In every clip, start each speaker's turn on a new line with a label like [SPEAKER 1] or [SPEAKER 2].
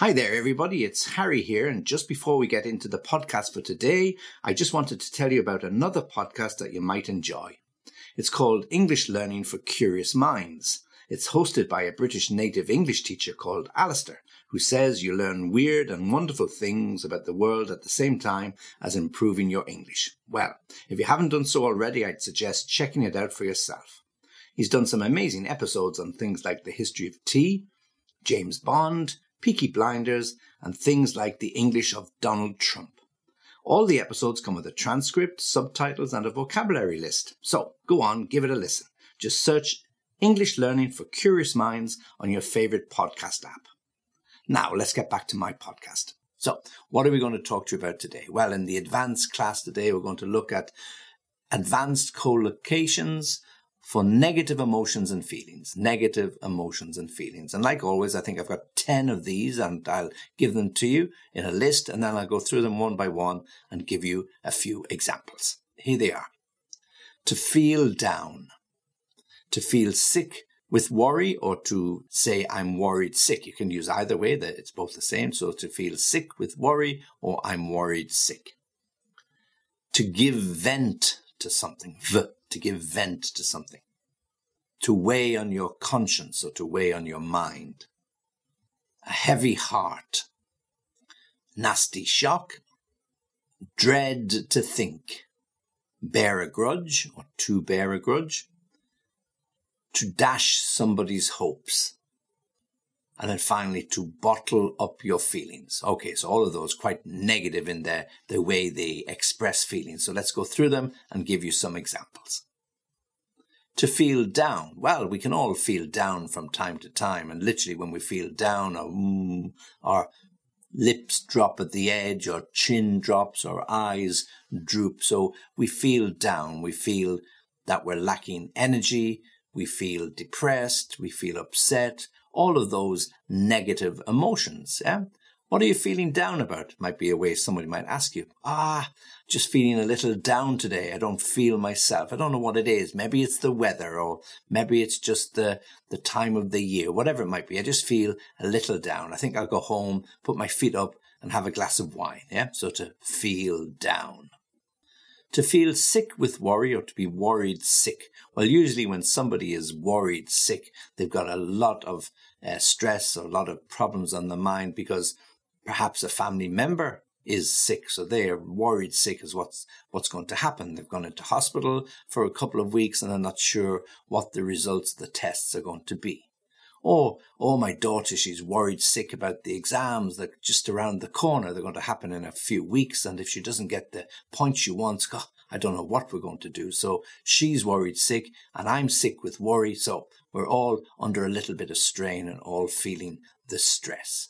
[SPEAKER 1] Hi there, everybody. It's Harry here. And just before we get into the podcast for today, I just wanted to tell you about another podcast that you might enjoy. It's called English Learning for Curious Minds. It's hosted by a British native English teacher called Alistair, who says you learn weird and wonderful things about the world at the same time as improving your English. Well, if you haven't done so already, I'd suggest checking it out for yourself. He's done some amazing episodes on things like the history of tea, James Bond, Peaky Blinders, and things like the English of Donald Trump. All the episodes come with a transcript, subtitles, and a vocabulary list. So go on, give it a listen. Just search English Learning for Curious Minds on your favorite podcast app. Now let's get back to my podcast. So, what are we going to talk to you about today? Well, in the advanced class today, we're going to look at advanced collocations, for negative emotions and feelings. Negative emotions and feelings. And like always, I think I've got 10 of these and I'll give them to you in a list and then I'll go through them one by one and give you a few examples. Here they are. To feel down. To feel sick with worry or to say I'm worried sick. You can use either way, that it's both the same. So to feel sick with worry or I'm worried sick. To give vent to something. V to give vent to something, to weigh on your conscience or to weigh on your mind. A heavy heart, nasty shock, dread to think, bear a grudge or to bear a grudge, to dash somebody's hopes, and then finally to bottle up your feelings. Okay, so all of those quite negative in their the way they express feelings. So let's go through them and give you some examples. To feel down. Well, we can all feel down from time to time, and literally when we feel down, or mm, our lips drop at the edge, or chin drops, or eyes droop. So we feel down. We feel that we're lacking energy. We feel depressed. We feel upset all of those negative emotions. Yeah? What are you feeling down about? Might be a way somebody might ask you. Ah, just feeling a little down today. I don't feel myself. I don't know what it is. Maybe it's the weather or maybe it's just the, the time of the year, whatever it might be. I just feel a little down. I think I'll go home, put my feet up and have a glass of wine. Yeah. So to feel down. To feel sick with worry or to be worried sick. Well, usually when somebody is worried sick, they've got a lot of uh, stress a lot of problems on the mind because perhaps a family member is sick, so they are worried sick is what's what's going to happen. They've gone into hospital for a couple of weeks and they're not sure what the results of the tests are going to be. Or, oh, my daughter, she's worried sick about the exams that just around the corner. They're going to happen in a few weeks. And if she doesn't get the points she wants, God, I don't know what we're going to do. So she's worried sick and I'm sick with worry. So we're all under a little bit of strain and all feeling the stress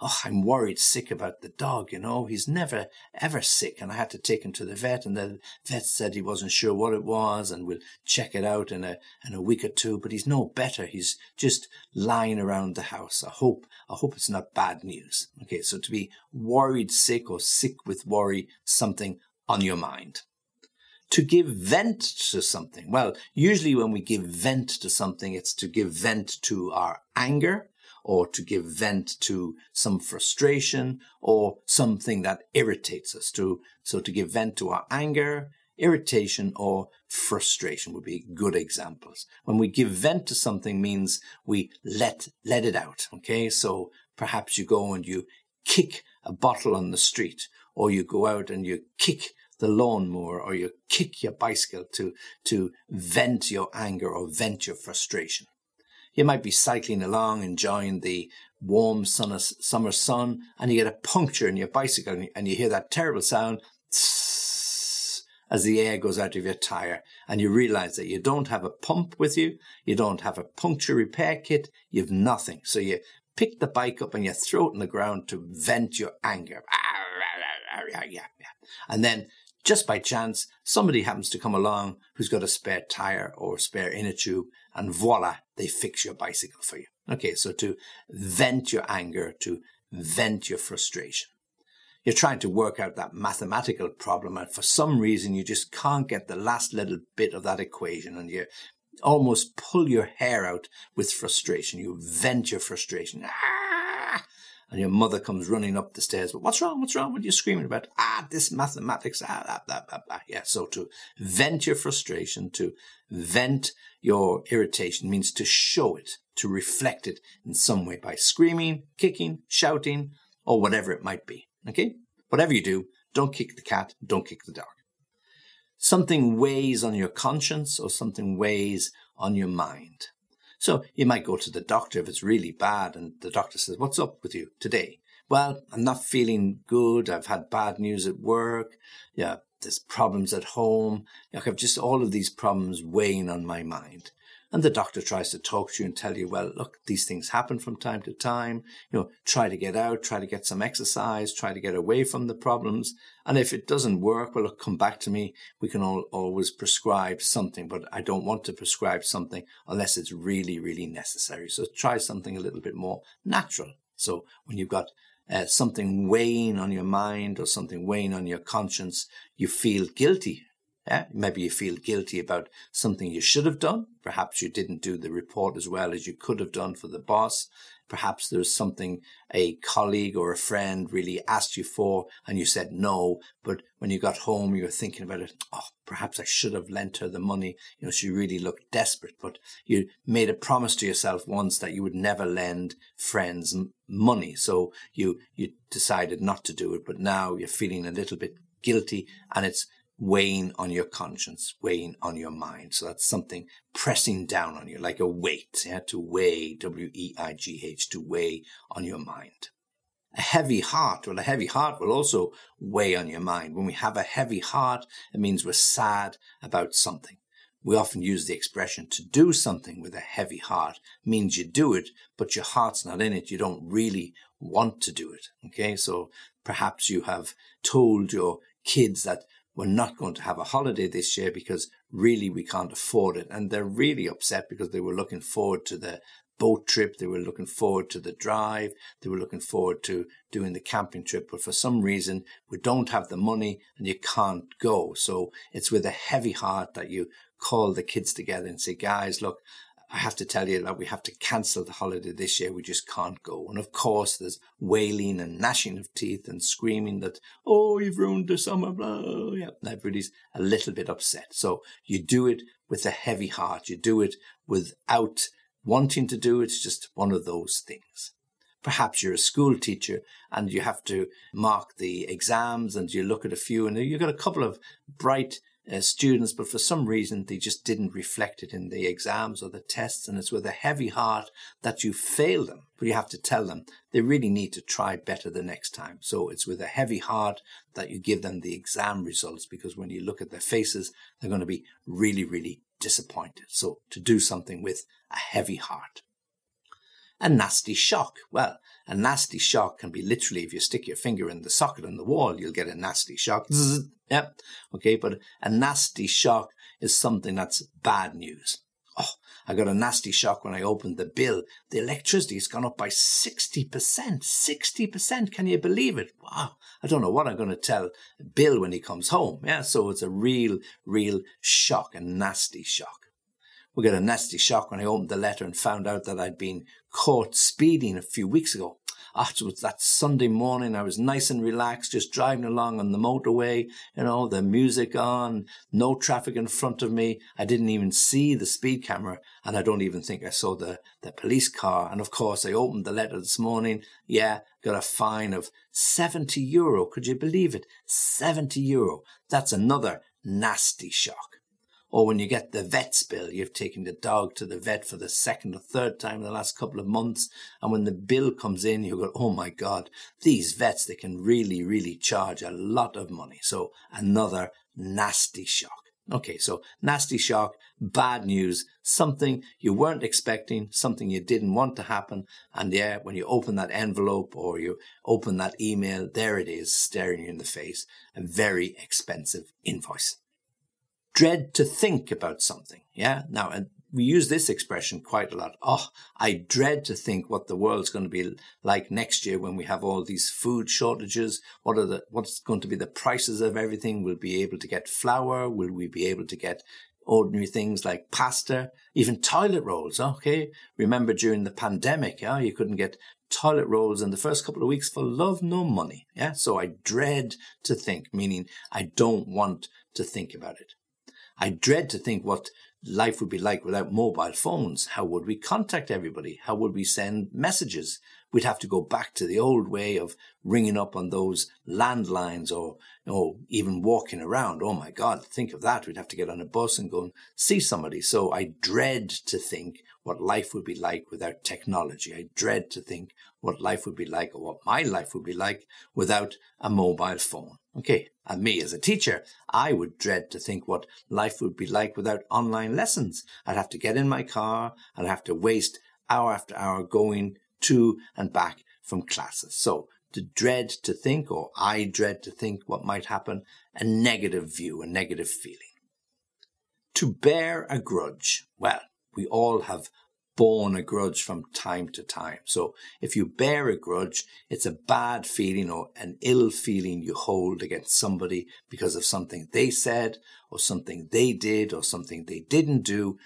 [SPEAKER 1] oh, I'm worried sick about the dog, you know. He's never, ever sick. And I had to take him to the vet and the vet said he wasn't sure what it was and we'll check it out in a, in a week or two, but he's no better. He's just lying around the house. I hope, I hope it's not bad news. Okay. So to be worried sick or sick with worry, something on your mind to give vent to something. Well, usually when we give vent to something, it's to give vent to our anger, or to give vent to some frustration or something that irritates us. To so to give vent to our anger irritation or frustration would be good examples. When we give vent to something means we let let it out okay? So perhaps you go and you kick a bottle on the street or you go out and you kick the lawnmower or you kick your bicycle to to vent your anger or vent your frustration you might be cycling along, enjoying the warm summer sun, and you get a puncture in your bicycle and you hear that terrible sound as the air goes out of your tire and you realize that you don't have a pump with you, you don't have a puncture repair kit, you've nothing. So you pick the bike up and you throw it on the ground to vent your anger. And then just by chance, somebody happens to come along who's got a spare tire or spare inner tube, and voila, they fix your bicycle for you. Okay, so to vent your anger, to vent your frustration. You're trying to work out that mathematical problem, and for some reason, you just can't get the last little bit of that equation, and you almost pull your hair out with frustration. You vent your frustration. Ah! And your mother comes running up the stairs. But what's wrong? What's wrong? What are you screaming about? Ah, this mathematics. Ah, blah, blah, blah, blah. Yeah. So to vent your frustration, to vent your irritation means to show it, to reflect it in some way by screaming, kicking, shouting, or whatever it might be. Okay? Whatever you do, don't kick the cat, don't kick the dog. Something weighs on your conscience or something weighs on your mind. So you might go to the doctor if it's really bad and the doctor says, what's up with you today? Well, I'm not feeling good. I've had bad news at work. Yeah, there's problems at home. I've just all of these problems weighing on my mind. And the doctor tries to talk to you and tell you, well, look, these things happen from time to time. You know, try to get out, try to get some exercise, try to get away from the problems. And if it doesn't work, well, look, come back to me. We can all, always prescribe something, but I don't want to prescribe something unless it's really, really necessary. So try something a little bit more natural. So when you've got uh, something weighing on your mind or something weighing on your conscience, you feel guilty yeah? Maybe you feel guilty about something you should have done. Perhaps you didn't do the report as well as you could have done for the boss. Perhaps there's something a colleague or a friend really asked you for and you said no. But when you got home, you were thinking about it. Oh, perhaps I should have lent her the money. You know, she really looked desperate, but you made a promise to yourself once that you would never lend friends money. So you, you decided not to do it, but now you're feeling a little bit guilty and it's weighing on your conscience, weighing on your mind. So that's something pressing down on you, like a weight, yeah, to weigh, W-E-I-G-H, to weigh on your mind. A heavy heart, well, a heavy heart will also weigh on your mind. When we have a heavy heart, it means we're sad about something. We often use the expression to do something with a heavy heart means you do it, but your heart's not in it. You don't really want to do it. Okay. So perhaps you have told your kids that we're not going to have a holiday this year because really we can't afford it. And they're really upset because they were looking forward to the boat trip. They were looking forward to the drive. They were looking forward to doing the camping trip. But for some reason, we don't have the money and you can't go. So it's with a heavy heart that you call the kids together and say, guys, look, I have to tell you that we have to cancel the holiday this year. We just can't go. And of course, there's wailing and gnashing of teeth and screaming that, oh, you've ruined the summer, blah. Yeah, everybody's a little bit upset. So you do it with a heavy heart. You do it without wanting to do it. It's just one of those things. Perhaps you're a school teacher and you have to mark the exams and you look at a few and you've got a couple of bright uh, students, but for some reason they just didn't reflect it in the exams or the tests. And it's with a heavy heart that you fail them. But you have to tell them they really need to try better the next time. So it's with a heavy heart that you give them the exam results because when you look at their faces, they're going to be really, really disappointed. So to do something with a heavy heart a nasty shock. Well, a nasty shock can be literally if you stick your finger in the socket on the wall, you'll get a nasty shock. Zzz, yep. Okay. But a nasty shock is something that's bad news. Oh, I got a nasty shock when I opened the bill. The electricity has gone up by 60%. 60%. Can you believe it? Wow. I don't know what I'm going to tell Bill when he comes home. Yeah. So it's a real, real shock, a nasty shock. We got a nasty shock when I opened the letter and found out that I'd been caught speeding a few weeks ago. Afterwards, that Sunday morning, I was nice and relaxed, just driving along on the motorway, you know, the music on, no traffic in front of me. I didn't even see the speed camera, and I don't even think I saw the, the police car. And of course, I opened the letter this morning. Yeah, got a fine of 70 euro. Could you believe it? 70 euro. That's another nasty shock. Or when you get the vet's bill, you've taken the dog to the vet for the second or third time in the last couple of months. And when the bill comes in, you go, oh my God, these vets, they can really, really charge a lot of money. So another nasty shock. Okay, so nasty shock, bad news, something you weren't expecting, something you didn't want to happen. And yeah, when you open that envelope or you open that email, there it is staring you in the face, a very expensive invoice dread to think about something. Yeah. Now, and we use this expression quite a lot. Oh, I dread to think what the world's going to be like next year when we have all these food shortages. What are the, what's going to be the prices of everything? Will we be able to get flour? Will we be able to get ordinary things like pasta, even toilet rolls. Okay. Remember during the pandemic, yeah, you couldn't get toilet rolls in the first couple of weeks for love no money. Yeah. So I dread to think, meaning I don't want to think about it. I dread to think what life would be like without mobile phones. How would we contact everybody? How would we send messages? We'd have to go back to the old way of ringing up on those landlines or, or even walking around. Oh my God, think of that. We'd have to get on a bus and go and see somebody. So I dread to think what life would be like without technology. I dread to think what life would be like or what my life would be like without a mobile phone. Okay. And me as a teacher, I would dread to think what life would be like without online lessons. I'd have to get in my car. I'd have to waste hour after hour going to and back from classes. So to dread to think, or I dread to think what might happen, a negative view, a negative feeling. To bear a grudge. Well, we all have borne a grudge from time to time. So if you bear a grudge, it's a bad feeling or an ill feeling you hold against somebody because of something they said or something they did or something they didn't do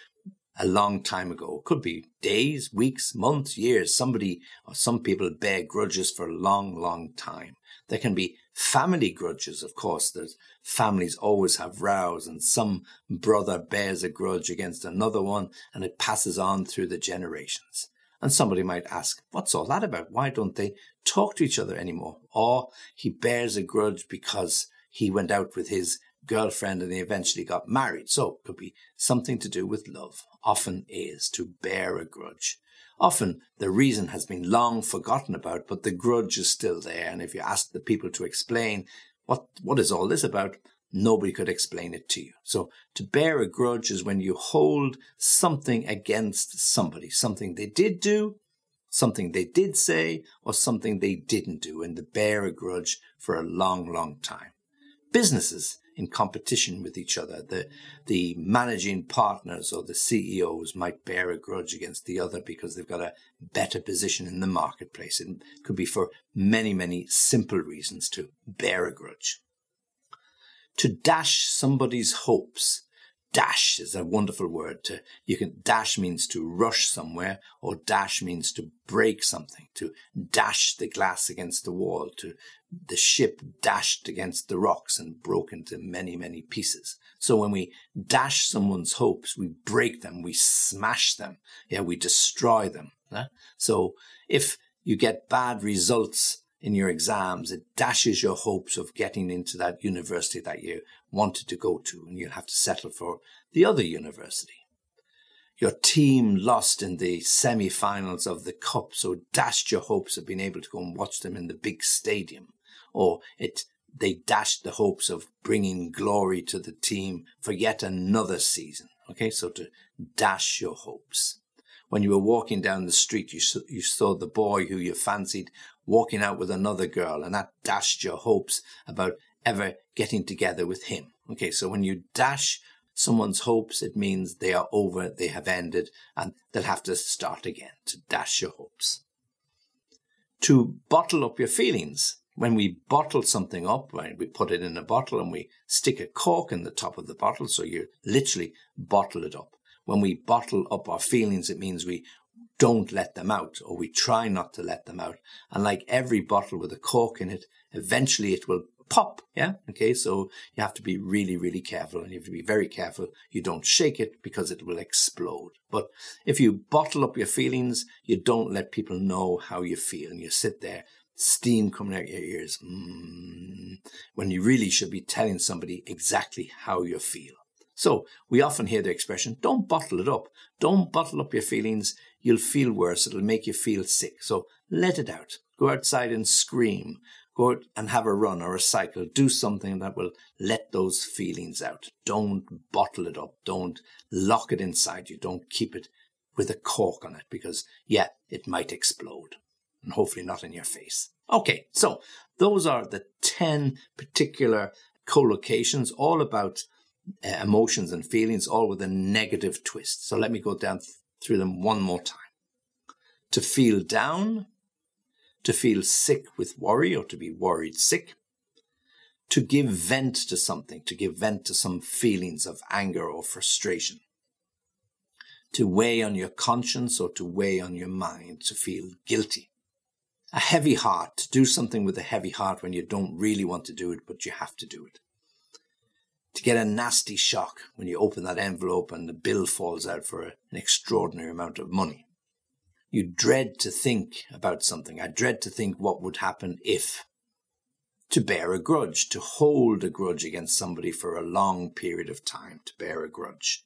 [SPEAKER 1] a long time ago. It could be days, weeks, months, years. Somebody or some people bear grudges for a long, long time. There can be family grudges, of course. There's families always have rows and some brother bears a grudge against another one and it passes on through the generations. And somebody might ask, what's all that about? Why don't they talk to each other anymore? Or he bears a grudge because he went out with his girlfriend and they eventually got married. So it could be something to do with love. Often is to bear a grudge. Often the reason has been long forgotten about, but the grudge is still there. And if you ask the people to explain what, what is all this about, nobody could explain it to you. So to bear a grudge is when you hold something against somebody, something they did do, something they did say, or something they didn't do, and to bear a grudge for a long, long time. Businesses in competition with each other. The, the managing partners or the CEOs might bear a grudge against the other because they've got a better position in the marketplace. It could be for many, many simple reasons to bear a grudge. To dash somebody's hopes dash is a wonderful word to you can dash means to rush somewhere or dash means to break something to dash the glass against the wall to the ship dashed against the rocks and broke into many many pieces. So when we dash someone's hopes we break them we smash them yeah we destroy them so if you get bad results in your exams, it dashes your hopes of getting into that university that you wanted to go to, and you'll have to settle for the other university. Your team lost in the semi finals of the cup, so dashed your hopes of being able to go and watch them in the big stadium. Or it they dashed the hopes of bringing glory to the team for yet another season. Okay, so to dash your hopes. When you were walking down the street, you you saw the boy who you fancied walking out with another girl, and that dashed your hopes about ever getting together with him. Okay, so when you dash someone's hopes, it means they are over, they have ended, and they'll have to start again to dash your hopes. To bottle up your feelings. When we bottle something up, when we put it in a bottle and we stick a cork in the top of the bottle, so you literally bottle it up. When we bottle up our feelings, it means we don't let them out or we try not to let them out. And like every bottle with a cork in it, eventually it will pop. Yeah. Okay. So you have to be really, really careful and you have to be very careful. You don't shake it because it will explode. But if you bottle up your feelings, you don't let people know how you feel and you sit there, steam coming out your ears, mm, when you really should be telling somebody exactly how you feel. So we often hear the expression, don't bottle it up. Don't bottle up your feelings. You'll feel worse. It'll make you feel sick. So let it out. Go outside and scream. Go out and have a run or a cycle. Do something that will let those feelings out. Don't bottle it up. Don't lock it inside you. Don't keep it with a cork on it because, yeah, it might explode. And hopefully not in your face. Okay, so those are the 10 particular collocations all about uh, emotions and feelings, all with a negative twist. So let me go down through them one more time. To feel down, to feel sick with worry or to be worried sick, to give vent to something, to give vent to some feelings of anger or frustration, to weigh on your conscience or to weigh on your mind, to feel guilty. A heavy heart, to do something with a heavy heart when you don't really want to do it, but you have to do it. To get a nasty shock when you open that envelope and the bill falls out for an extraordinary amount of money. You dread to think about something. I dread to think what would happen if to bear a grudge, to hold a grudge against somebody for a long period of time, to bear a grudge.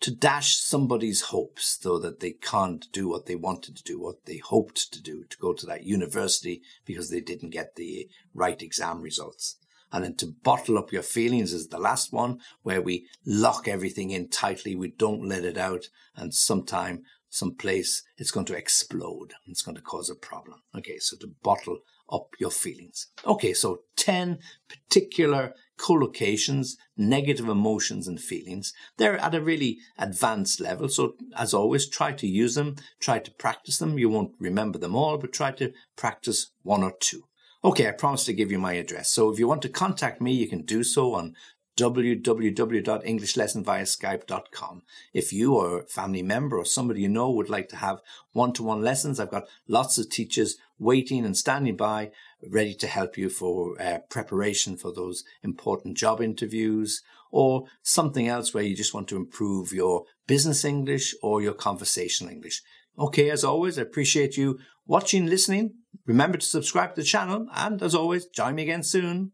[SPEAKER 1] To dash somebody's hopes so that they can't do what they wanted to do, what they hoped to do, to go to that university because they didn't get the right exam results. And then to bottle up your feelings is the last one where we lock everything in tightly. We don't let it out. And sometime, someplace, it's going to explode. It's going to cause a problem. Okay. So to bottle up your feelings. Okay, so 10 particular collocations, negative emotions and feelings. They're at a really advanced level. So as always, try to use them, try to practice them. You won't remember them all, but try to practice one or two. Okay, I promised to give you my address. So if you want to contact me, you can do so on www.englishlessonviaskype.com. If you or a family member or somebody you know would like to have one-to-one lessons, I've got lots of teachers waiting and standing by, ready to help you for uh, preparation for those important job interviews or something else where you just want to improve your business English or your conversational English. Okay, as always, I appreciate you watching, listening. Remember to subscribe to the channel, and as always, join me again soon.